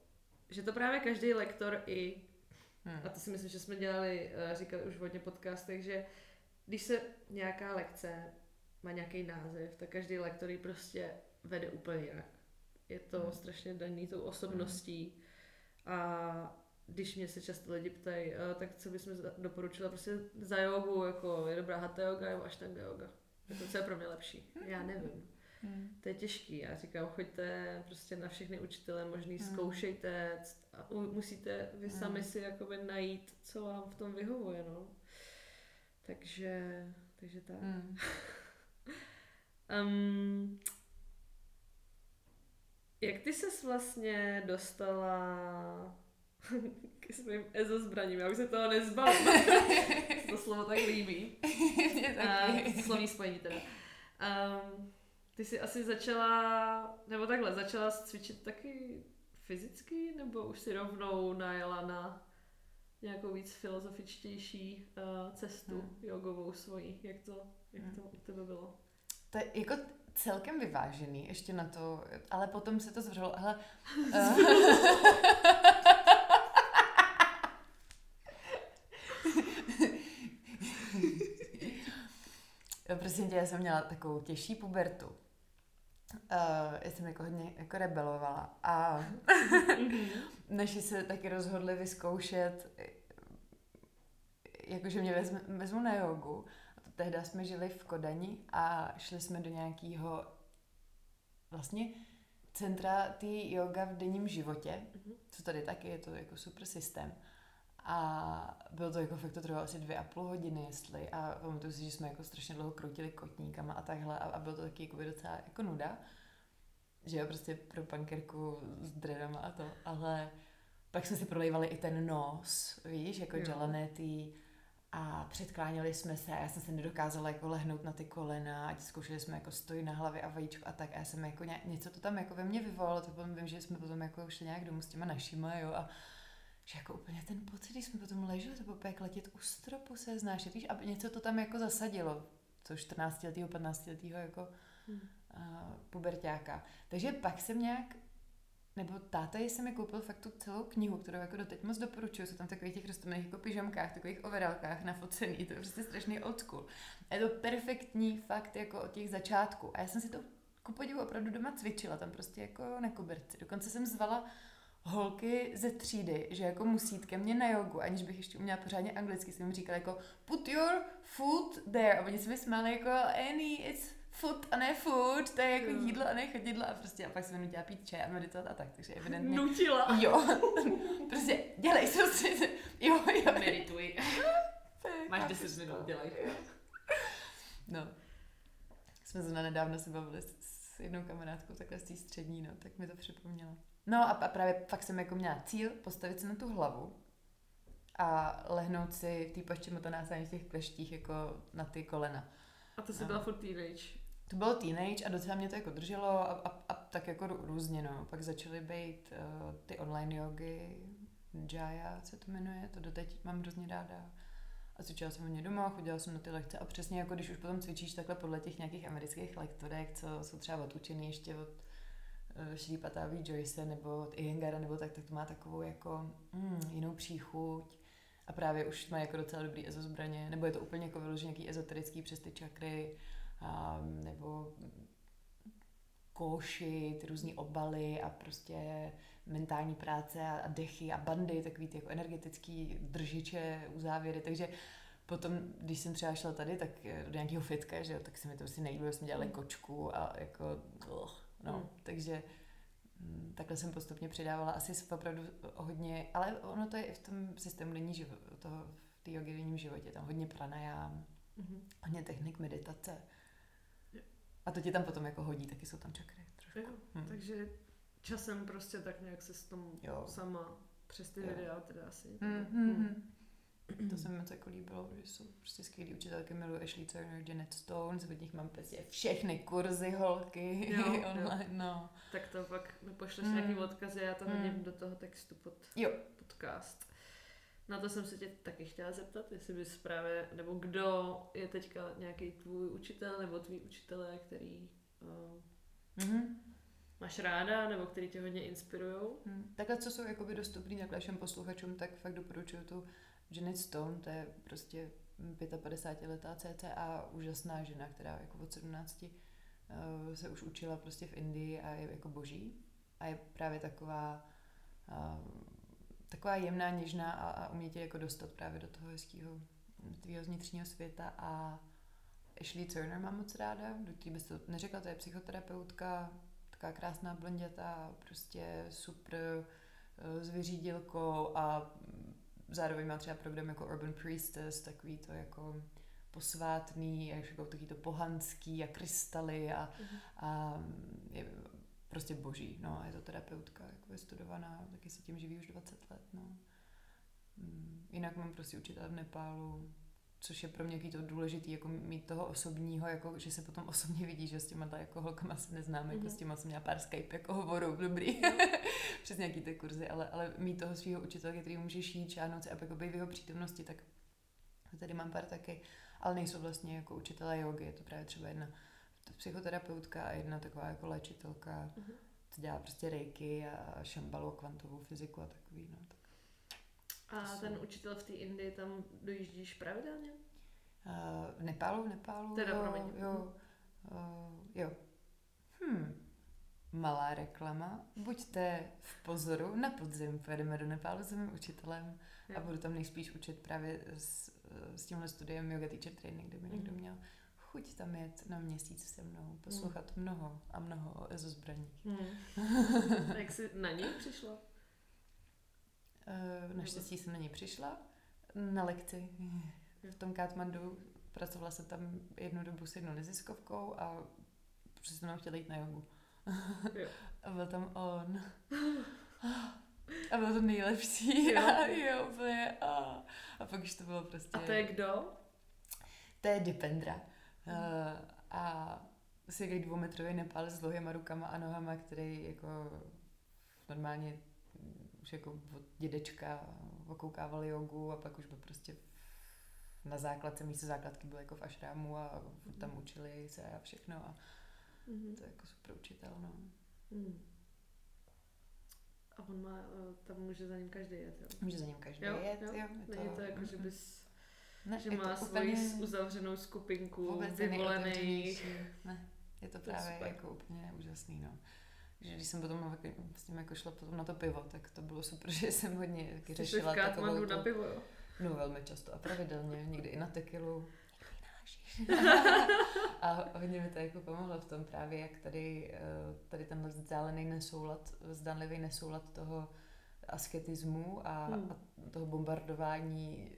že to právě každý lektor i, mm. a to si myslím, že jsme dělali, uh, říkali už v hodně podcastech, že když se nějaká lekce má nějaký název, tak každý lektor ji prostě vede úplně jinak. Je to hmm. strašně daný tou osobností hmm. a když mě se často lidi ptají, eh, tak co bys mi doporučila prostě za jogu, jako je dobrá hatha yoga nebo ashtanga yoga. Jako co je pro mě lepší? Já nevím. Hmm. To je těžký. Já říkám, choďte prostě na všechny učitele možný, hmm. zkoušejte a musíte vy hmm. sami si jakoby najít, co vám v tom vyhovuje, no. Takže, takže tak. Hmm. Um, jak ty ses vlastně dostala k svým EZO zbraním? Já už se toho nezbavím. to slovo tak líbí. Mě taky. Uh, slovní spojení teda. Um, ty jsi asi začala, nebo takhle, začala cvičit taky fyzicky, nebo už si rovnou najela na nějakou víc filozofičtější uh, cestu hmm. jogovou svojí? Jak to, jak to u tebe bylo? To je jako celkem vyvážený, ještě na to, ale potom se to zvřelo, hele... Uh, Prosím tě, já jsem měla takovou těžší pubertu. Uh, já jsem jako hodně jako rebelovala a naši se taky rozhodli vyzkoušet, jakože mě vezmu, vezmu na jogu tehdy jsme žili v Kodani a šli jsme do nějakého vlastně centra té yoga v denním životě, mm-hmm. co tady taky je to jako super systém. A bylo to jako fakt to trvalo asi dvě a půl hodiny, jestli. A pamatuju si, že jsme jako strašně dlouho kroutili kotníkama a takhle. A, a bylo to taky jako docela jako nuda. Že jo, prostě pro pankerku s dreadama a to. Ale pak jsme si prolejvali i ten nos, víš, jako Jalanety a předkláněli jsme se a já jsem se nedokázala jako lehnout na ty kolena, ať zkoušeli jsme jako stojí na hlavě a vajíčko a tak a já jsem jako ně, něco to tam jako ve mně vyvolalo, to potom vím, že jsme potom jako šli nějak domů s těma našima, jo, a že jako úplně ten pocit, když jsme potom leželi, to bylo jak letět u stropu se znáš, víš, a něco to tam jako zasadilo, to 14 letého, 15 letého jako hmm. uh, pubertáka. Takže pak jsem nějak nebo táta jsem mi koupil fakt tu celou knihu, kterou jako doteď moc doporučuju. Jsou tam takových těch rostlinných jako pyžamkách, takových overalkách nafocený. To je prostě strašný old school. A je to perfektní fakt jako od těch začátků. A já jsem si to ku podivu opravdu doma cvičila, tam prostě jako na koberci. Dokonce jsem zvala holky ze třídy, že jako musí ke mně na jogu, aniž bych ještě uměla pořádně anglicky, jsem jim říkala jako put your foot there a oni se mi smáli jako Annie, it's food a ne food, to je jako jídlo a ne chodidlo a prostě a pak se nutila pít čaj a meditovat a tak, takže evidentně. Nutila. Jo, prostě dělej soustředit, jo, jo. Medituj. Máš 10 minut, dělej. No. Jsme zrovna nedávno se bavili s, s jednou kamarádkou takhle z té střední, no, tak mi to připomnělo. No a, a právě fakt jsem jako měla cíl postavit se na tu hlavu a lehnout si v té paščemotanásání v těch kleštích jako na ty kolena. A to si byla furt teenage. To bylo teenage a docela mě to jako drželo a, a, a tak jako různě, no. Pak začaly být uh, ty online jogy, Jaya se to jmenuje, to doteď mám hrozně ráda. A cvičila jsem hodně doma, chodila jsem na ty lekce a přesně jako když už potom cvičíš takhle podle těch nějakých amerických lektorek, co jsou třeba odučený ještě od uh, Šrýpata Joyce nebo od Iengara nebo tak, tak to má takovou jako mm, jinou příchuť a právě už má jako docela dobrý ezozbraně, nebo je to úplně jako vyložený nějaký ezoterický přes ty čakry, a, nebo koši, ty různé obaly a prostě mentální práce a, a dechy a bandy, takový ty jako energetický držiče, uzávěry, takže potom, když jsem třeba šla tady, tak do nějakého fitka, že jo, tak se mi to prostě nejlíbilo, jsme dělali mm. kočku a jako, ugh, no, mm. takže mm, takhle jsem postupně přidávala asi opravdu hodně, ale ono to je i v tom systému denní život, toho, v té jogidenním životě, tam hodně pranajám, mm-hmm. hodně technik meditace. A to ti tam potom jako hodí, taky jsou tam čakry trošku. Jo, hmm. takže časem prostě tak nějak se s tom jo. sama přes ty jo. videa teda asi. Mm-hmm. Hmm. To se mi moc jako líbilo, že jsou prostě skvělý učitelky, miluji Ashley Turner, Janet Stone, od nich mám prostě všechny kurzy holky jo, online, jo. no. Tak to pak mi pošleš mm. nějaký odkazy, já to hodím mm. do toho textu pod jo. podcast. Na to jsem se tě taky chtěla zeptat, jestli bys právě, nebo kdo je teďka nějaký tvůj učitel, nebo tvý učitelé, který uh, mm-hmm. máš ráda, nebo který tě hodně inspirují. Hmm. Takhle, co jsou jakoby dostupný takhle všem posluchačům, tak fakt doporučuju tu Janet Stone, to je prostě 55-letá cca úžasná žena, která jako od 17 uh, eh, se už učila prostě v Indii a je jako boží. A je právě taková uh, taková jemná, něžná a, a umí tě jako dostat právě do toho hezkého tvýho vnitřního světa a Ashley Turner mám moc ráda, do té bys to neřekla, to je psychoterapeutka, taková krásná blonděta, prostě super s vyřídilkou a zároveň má třeba program jako Urban Priestess, takový to jako posvátný, jako takový to pohanský a krystaly a, mm-hmm. a je prostě boží, no, je to terapeutka, jako vystudovaná, taky se tím živí už 20 let, no. Mm, jinak mám prostě učitel v Nepálu, což je pro mě to důležitý, jako mít toho osobního, jako, že se potom osobně vidí, že s těma jako holkama se neznáme, mm-hmm. jako s těma jsem měla pár Skype jako hovorů, dobrý, přes nějaký ty kurzy, ale, ale mít toho svého učitele, který můžeš jít, šáhnout se a jako být v jeho přítomnosti, tak tady mám pár taky, ale nejsou vlastně jako učitelé jogy, je to právě třeba jedna psychoterapeutka a jedna taková jako léčitelka, uh-huh. co dělá prostě rejky a šambalu, kvantovou fyziku a takový, no. Tak. A ten učitel v té Indii, tam dojíždíš pravidelně? Uh, v Nepálu, v Nepálu, teda, jo, promiň. jo, uh, jo. Hm, malá reklama. Buďte v pozoru, na podzim pojedeme do Nepálu s mým učitelem jo. a budu tam nejspíš učit právě s, s tímhle studiem Yoga Teacher Training, kde by někdo měl chuť tam jet na měsíc se mnou, poslouchat mm. mnoho a mnoho o EZO zbraních. Mm. Jak jsi na něj přišla? Uh, naštěstí jsem na něj přišla na lekci v tom Katmandu. Pracovala jsem tam jednu dobu s jednou neziskovkou a přesně mnou chtěla jít na jogu. a byl tam on. A bylo to nejlepší. Jo, a, jo úplně. A, a pak už to bylo prostě... A to je kdo? To je Dipendra. Uh, a asi jaký dvoumetrový Nepal s dlouhýma rukama a nohama, který jako normálně už jako od dědečka okoukával jogu a pak už byl prostě na základce, místo základky byl jako v ašrámu a tam učili se a všechno a mm-hmm. to je jako super učitel, no. Mm. A on má, eh, tam může za ním každý jet, jo? Může za ním každý jo, jet, jo. jo je Není to, to jako, že bys ne, že má svoji úplně... uzavřenou skupinku Vůbec vyvolených. Ne, je to právě to jako úplně úžasný, no. Že když jsem potom s tím jako šla potom na to pivo, tak to bylo super, že jsem hodně taky řešila takovou na pivo, jo? No velmi často a pravidelně, někdy i na tekilu. a hodně mi to jako pomohlo v tom právě, jak tady, eh, tady tenhle vzdálený nesoulad, zdánlivý nesoulad toho asketismu a, hmm. a toho bombardování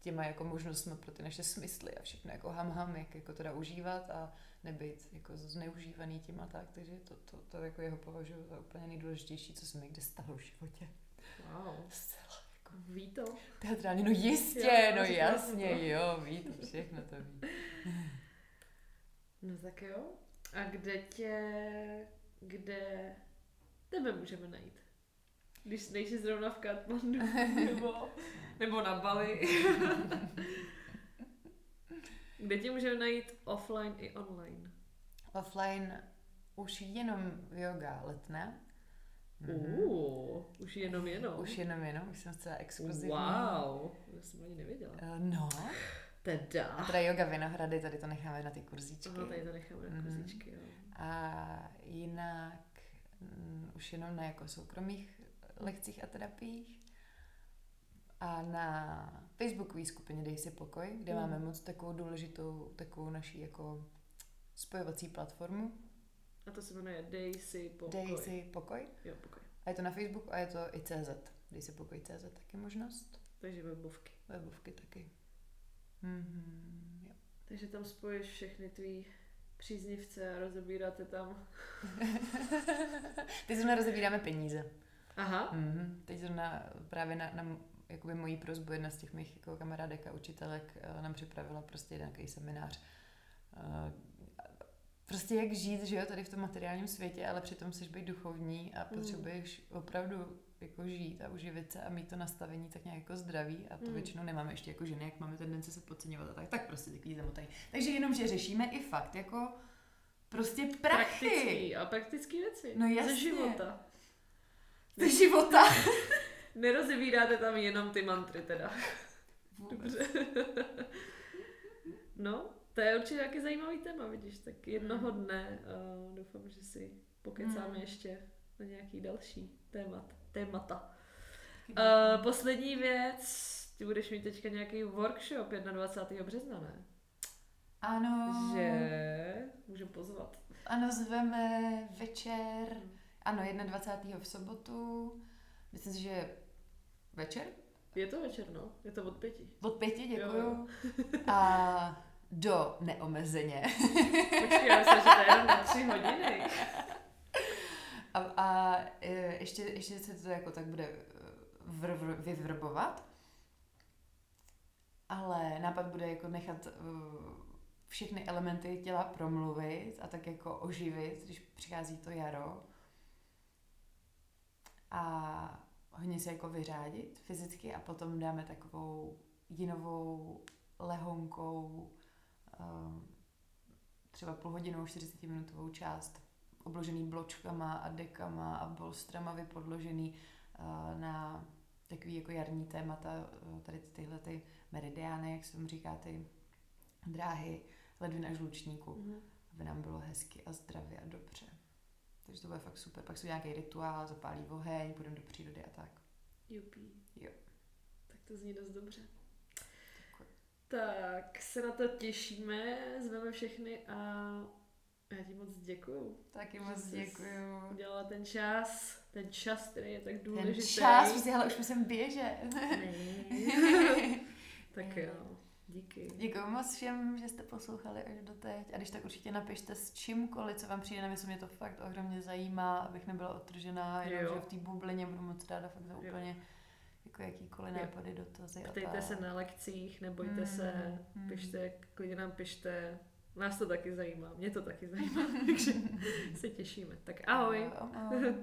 těma jako možnostmi pro ty naše smysly a všechno jako ham ham, jak jako teda užívat a nebyt jako zneužívaný tím a tak, takže to, to, to jako jeho považuji za úplně nejdůležitější, co se mi kdy stalo v životě. Wow. Zcela jako... Ví to? Teatrálně, no jistě, jo, no jasně, to. jo, ví to, všechno to ví. tak jo. A kde tě, kde tebe můžeme najít? Když nejsi zrovna v Katmandu nebo, nebo na Bali. kde tě můžeme najít offline i online? Offline už jenom yoga letné. Uh, už jenom jenom. Už jenom jenom, už jsem zcela exkluzivní. Wow, to jsem ani nevěděla. Uh, no. Teda. A teda yoga Vinohrady, tady to necháme na ty kurzíčky. Aha, tady to necháme na kurzíčky, jo. A jinak um, už jenom na jako soukromých lekcích a terapiích. A na facebookové skupině Dej si pokoj, kde mm. máme moc takovou důležitou, takovou naší jako spojovací platformu. A to se jmenuje Dej si pokoj. Dej si pokoj. Jo, pokoj. A je to na Facebooku a je to i CZ. Dej si pokoj CZ taky možnost. Takže webovky. Webovky taky. Mm-hmm, jo. Takže tam spojíš všechny tvý příznivce a rozebíráte tam. Teď zrovna rozebíráme peníze. Aha. Mm-hmm. Teď zrovna právě na, na jakoby mojí prozbu jedna z těch mých jako kamarádek a učitelek uh, nám připravila prostě nějaký seminář. Uh, prostě jak žít, že jo, tady v tom materiálním světě, ale přitom chceš být duchovní a potřebuješ mm. opravdu jako žít a uživit se a mít to nastavení tak nějak jako zdraví a to mm. většinou nemáme ještě jako ženy, jak máme tendence se podceňovat a tak, tak prostě takový zamotají. Takže jenom, že řešíme i fakt jako prostě prachy. Praktický a praktické věci. No jasně. Ze života. Ze života. Nerozebíráte tam jenom ty mantry teda. Dobře. no, to je určitě nějaký zajímavý téma, vidíš, tak jednoho dne uh, doufám, že si pokecáme Hmm. ještě na nějaký další témat, témata. Uh, poslední věc, ty budeš mít teďka nějaký workshop 21. března, ne? Ano. Že můžeme pozvat. Ano, zveme večer, ano, 21. v sobotu, myslím si, že večer, Je to večer, no? Je to od pěti. od pěti, děkuju. Jo. A do neomezeně. Počkej, já myslím, že to je jenom na tři hodiny. A, a e, ještě, ještě se to jako tak bude vr, vr, vyvrbovat. Ale nápad bude jako nechat uh, všechny elementy těla promluvit a tak jako oživit, když přichází to jaro. A hodně se jako vyřádit fyzicky a potom dáme takovou jinovou, lehonkou, um, třeba půlhodinovou, 40 minutovou část obložený bločkama a dekama a bolstrama vypodložený uh, na takový jako jarní témata, uh, tady tyhle ty meridiány, jak se tomu říká, ty dráhy ledvin a žlučníku, Mhm. aby nám bylo hezky a zdravě a dobře. Takže to bude fakt super. Pak jsou nějaký rituál, zapálí oheň, půjdeme do přírody a tak. Jupí. Jo. Tak to zní dost dobře. Děkuji. Tak se na to těšíme, zveme všechny a já ti moc děkuju. Taky moc děkuju. Udělala ten čas, ten čas, který je tak Ten důležitý. čas, prostě, hele, už musím běžet. Ne. tak jo, díky. Děkuji moc všem, že jste poslouchali až do teď. A když tak určitě napište s čímkoliv, co vám přijde na mysl, mě to fakt ohromně zajímá, abych nebyla odtržená, jenom Jo. že v té bublině budu moc ráda fakt za Jo. úplně jako jakýkoliv nápady, dotazy. a Ptejte tak. se na lekcích, nebojte Hmm, se, hmm. pište, klidně nám pište. Nás to taky zajímá, mě to taky zajímá, takže se těšíme. Tak ahoj. Ahoj.